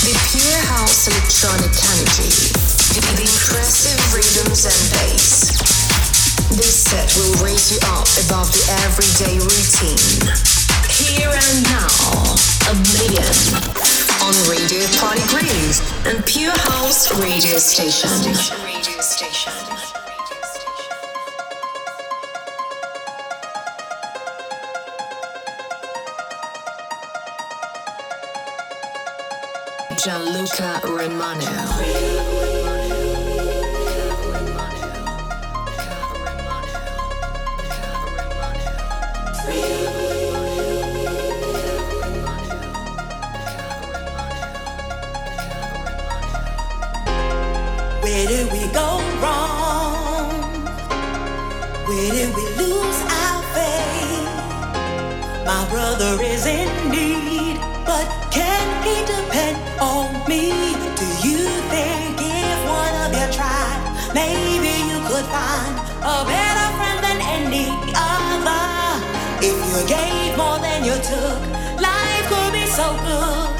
The pure house electronic energy, the impressive rhythms and bass. This set will raise you up above the everyday routine. Here and now, Oblivion on Radio Party Groove and Pure House. Radio Station. Gianluca Romano. Where did we go wrong? Where did we lose our faith? My brother is in need, but me? Do you think if one of you tried, maybe you could find a better friend than any other? If you gave more than you took, life could be so good.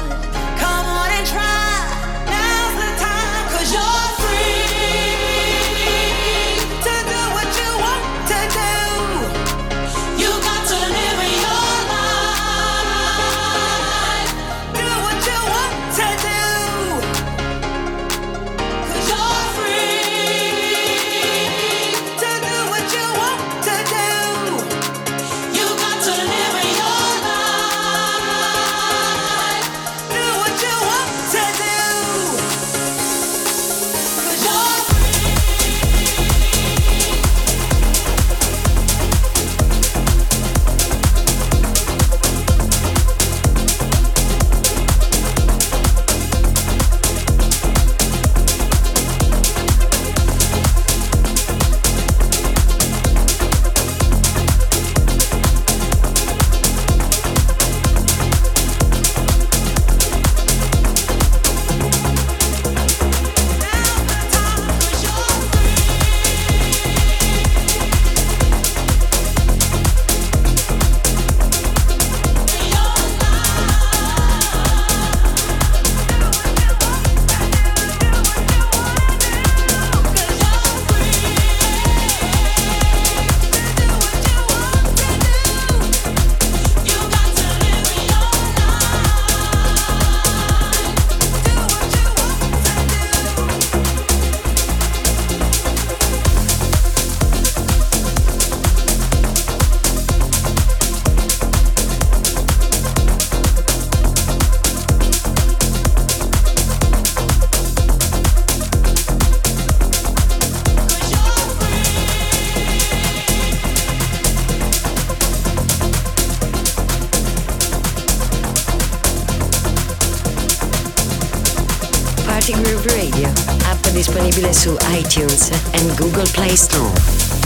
Party Groove Radio, app disponibile su iTunes e Google Play Store.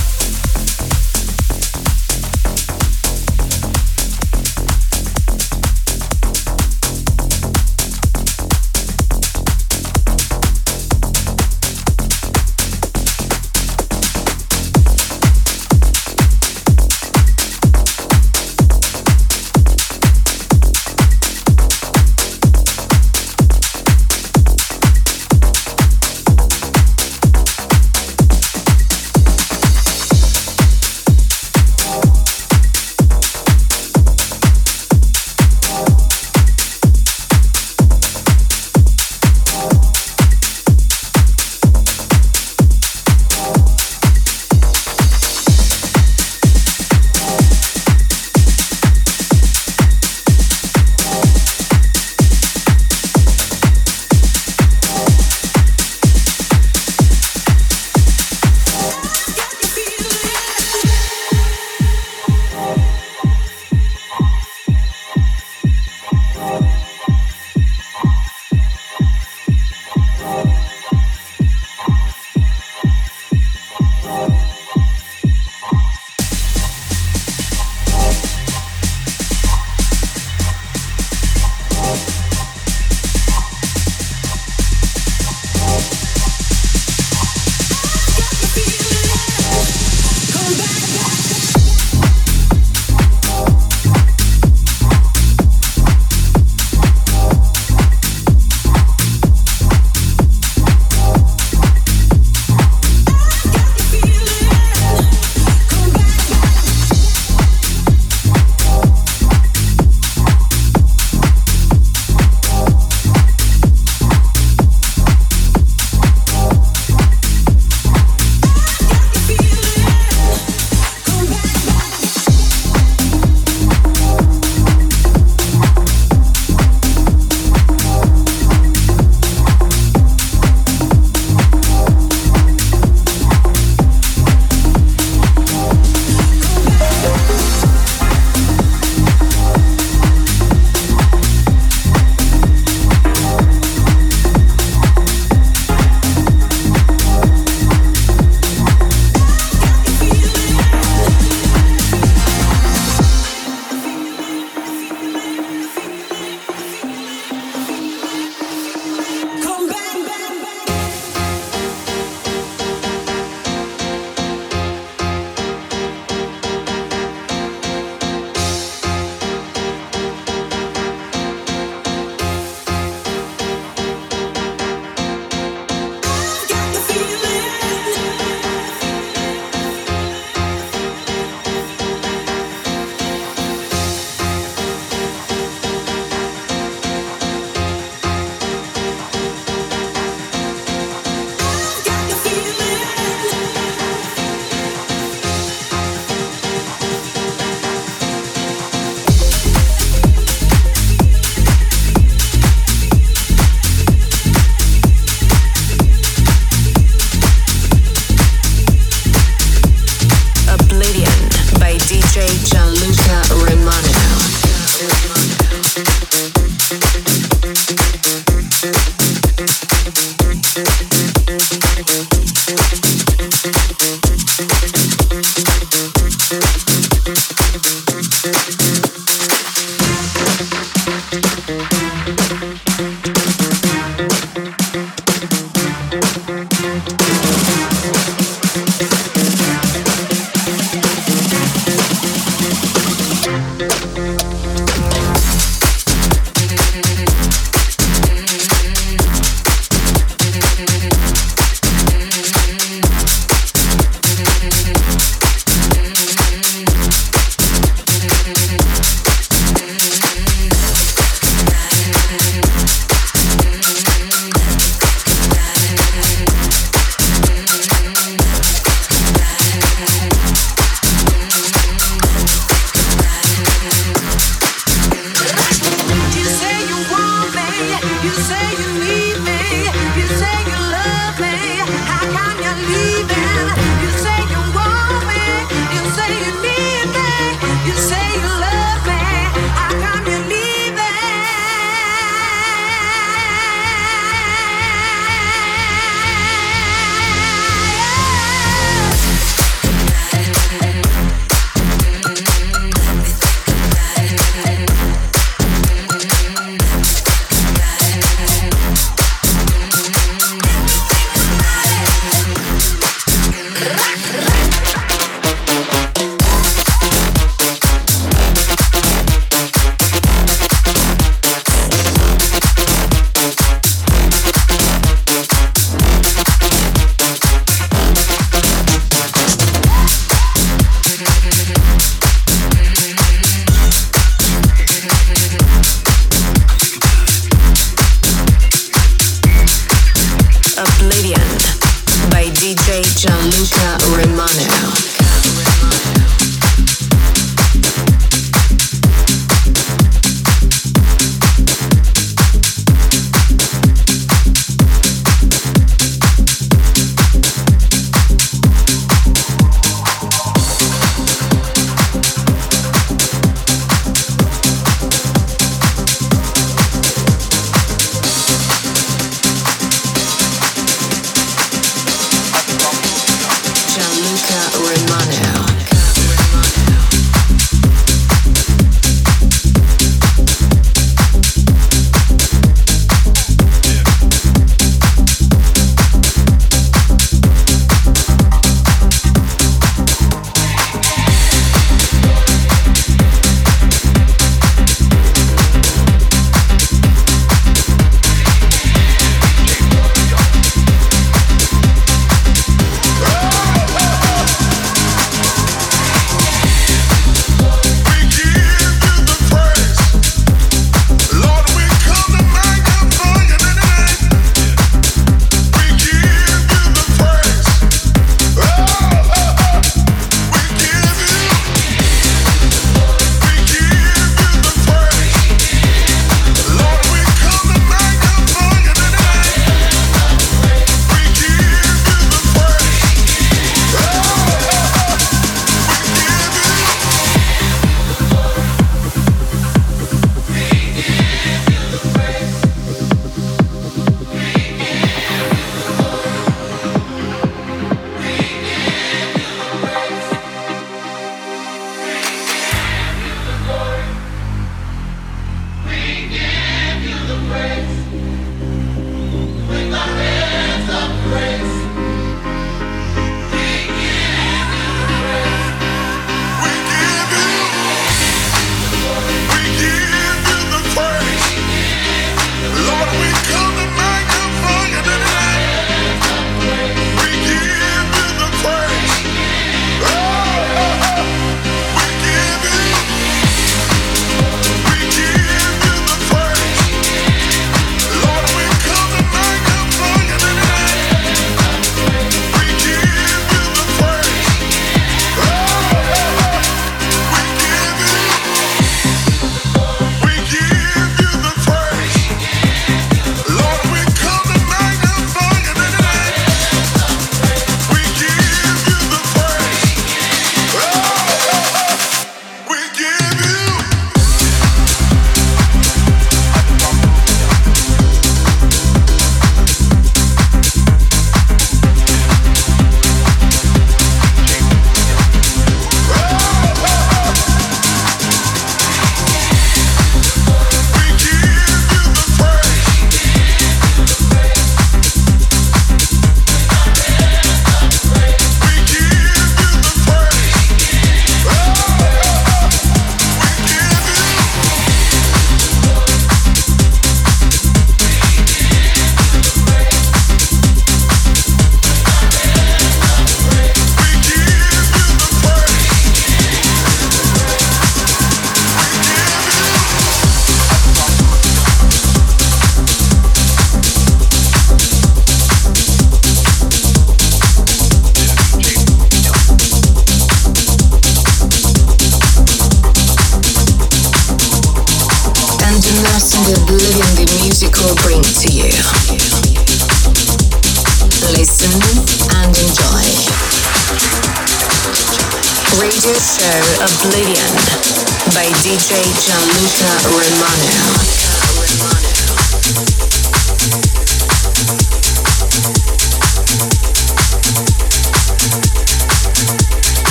DJ Gianluca Romano.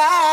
iTunes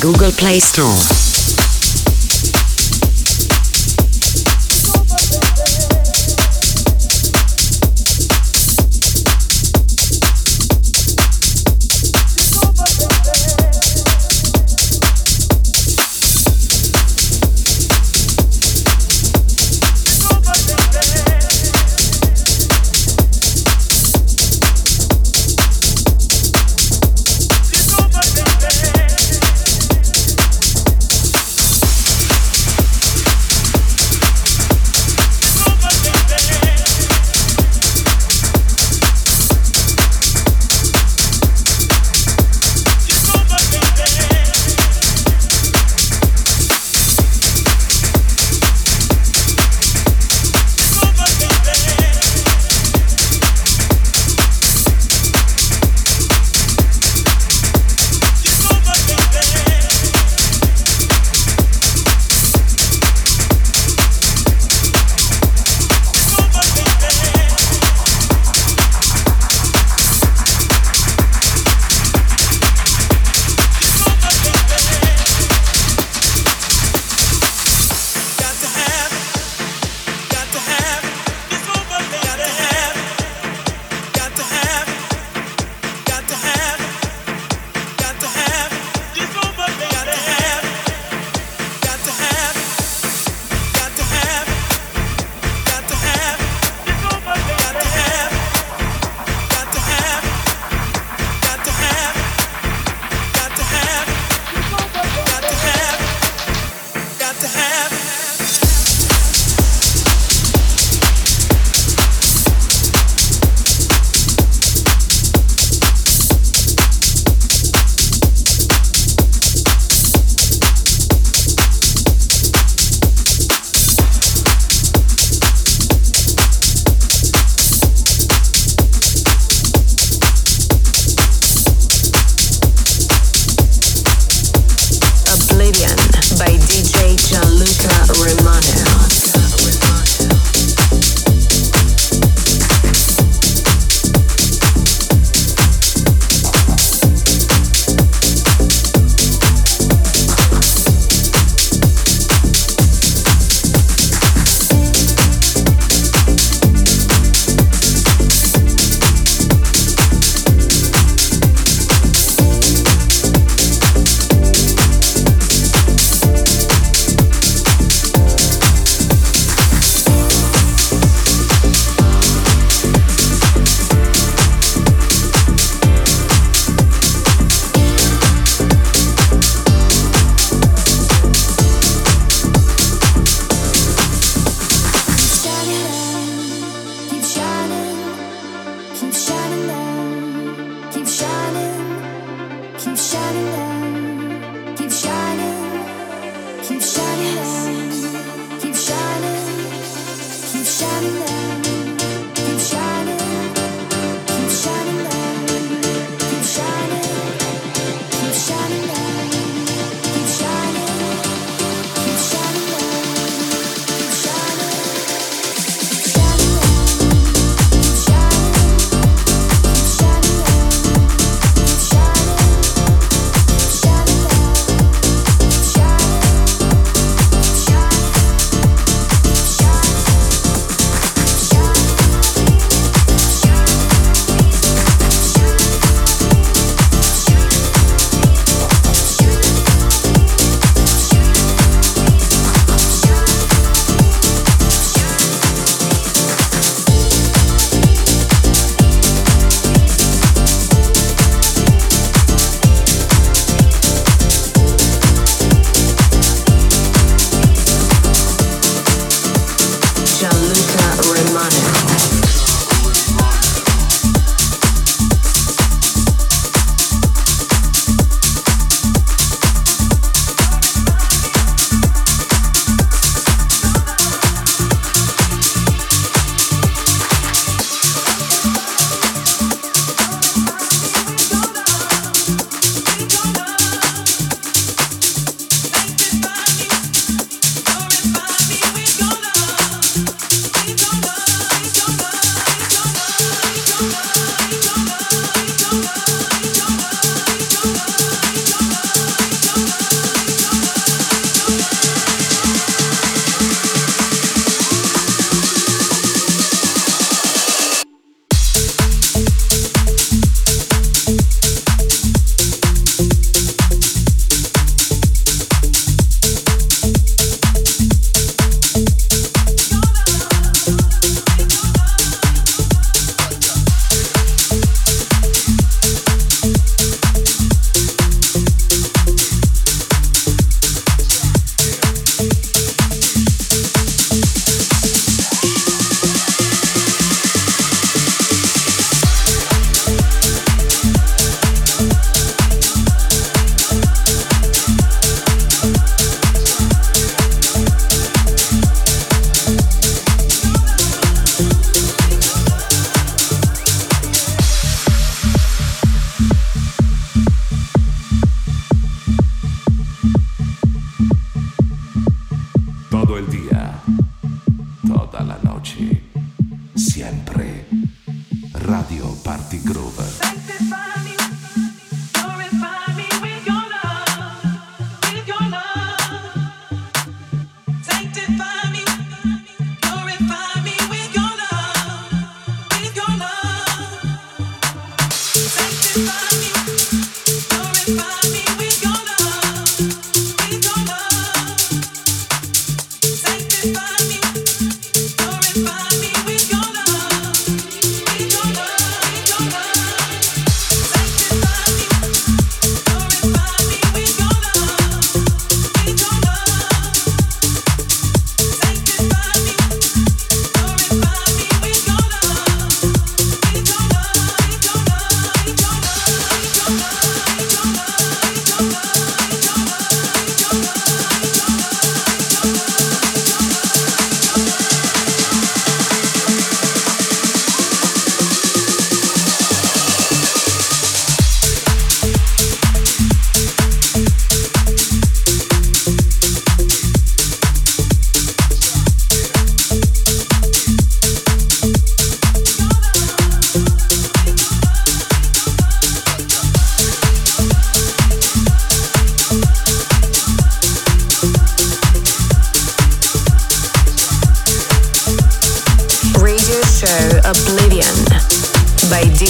Google Play Store.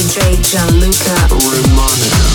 Gianluca Romano.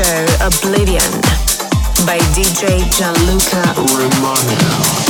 Oblivion by DJ Gianluca Romano.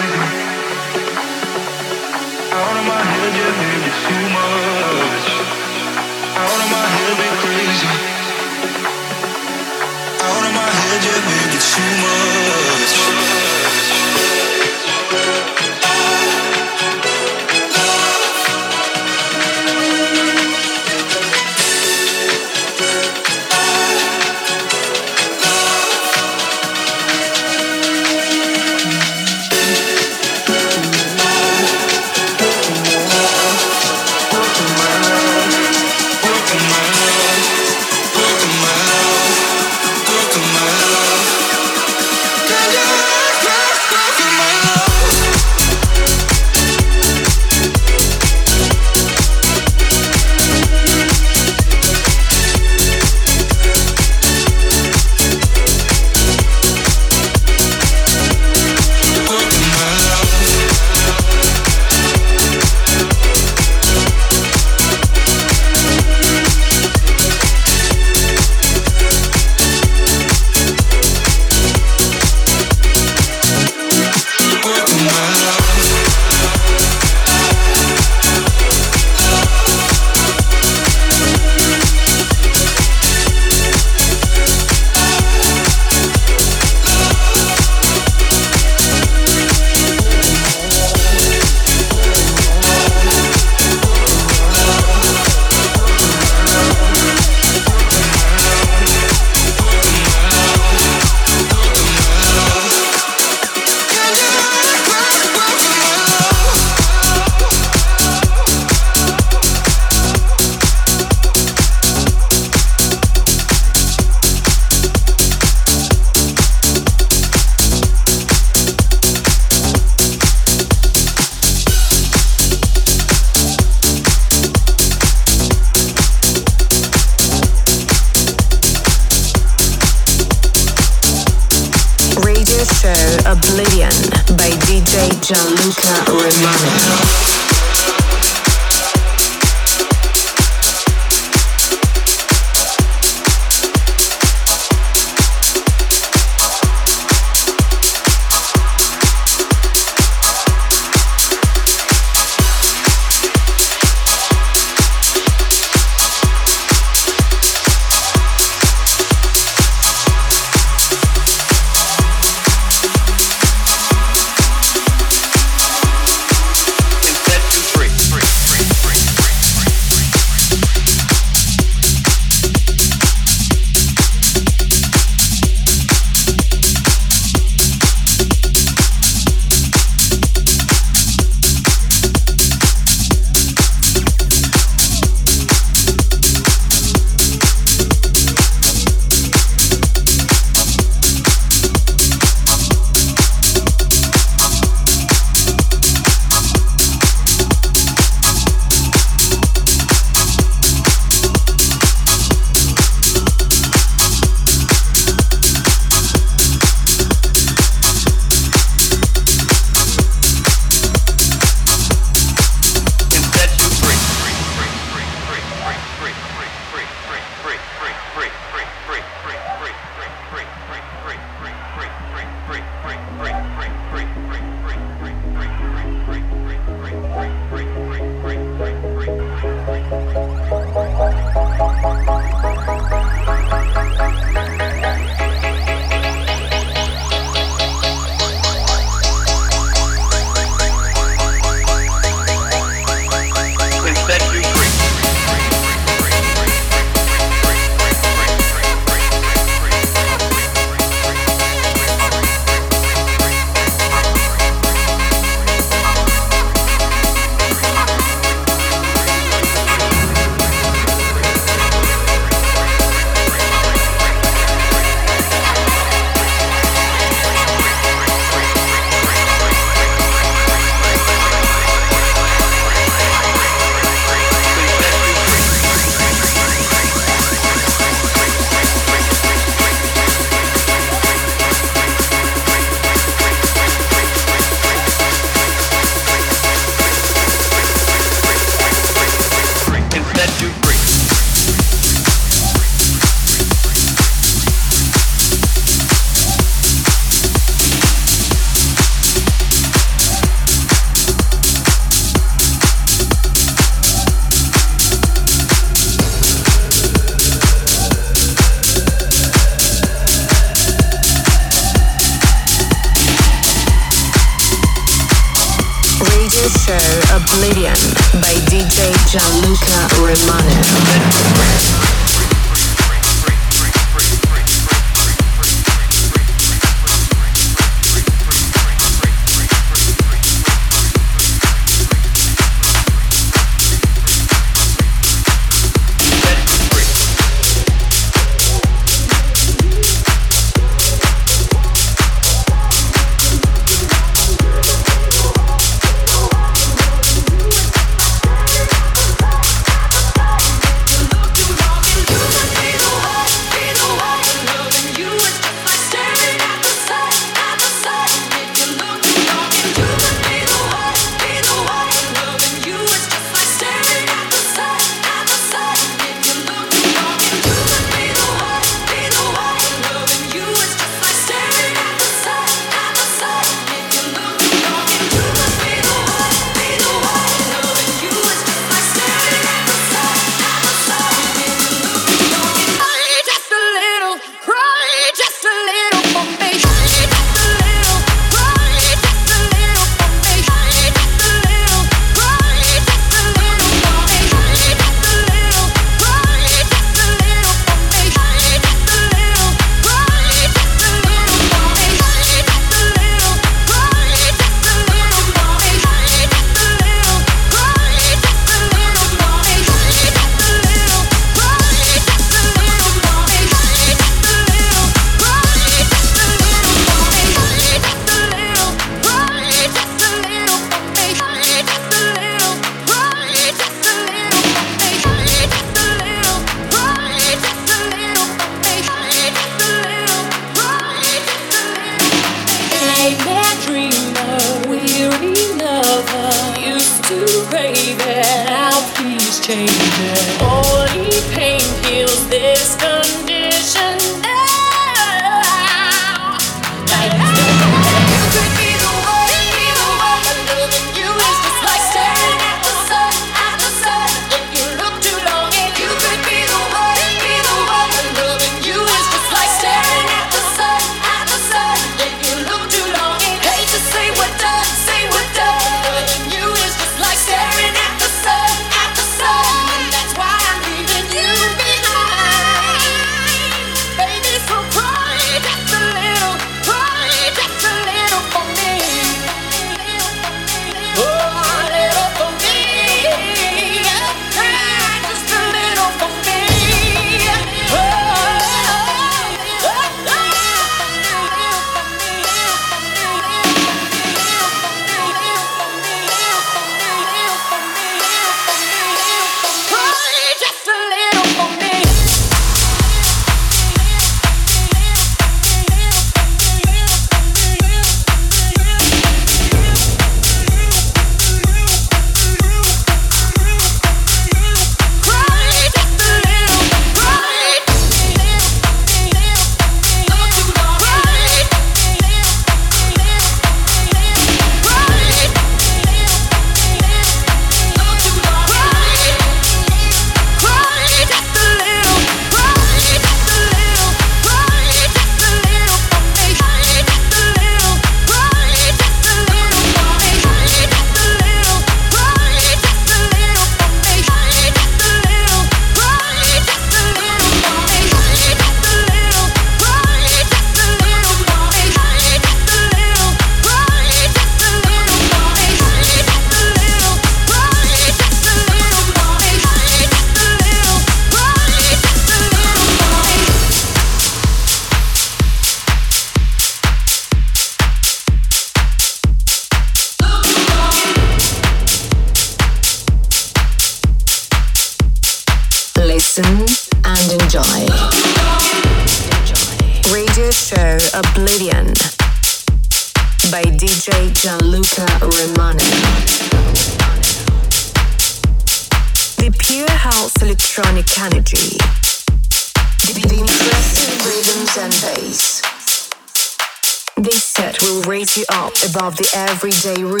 above the everyday routine.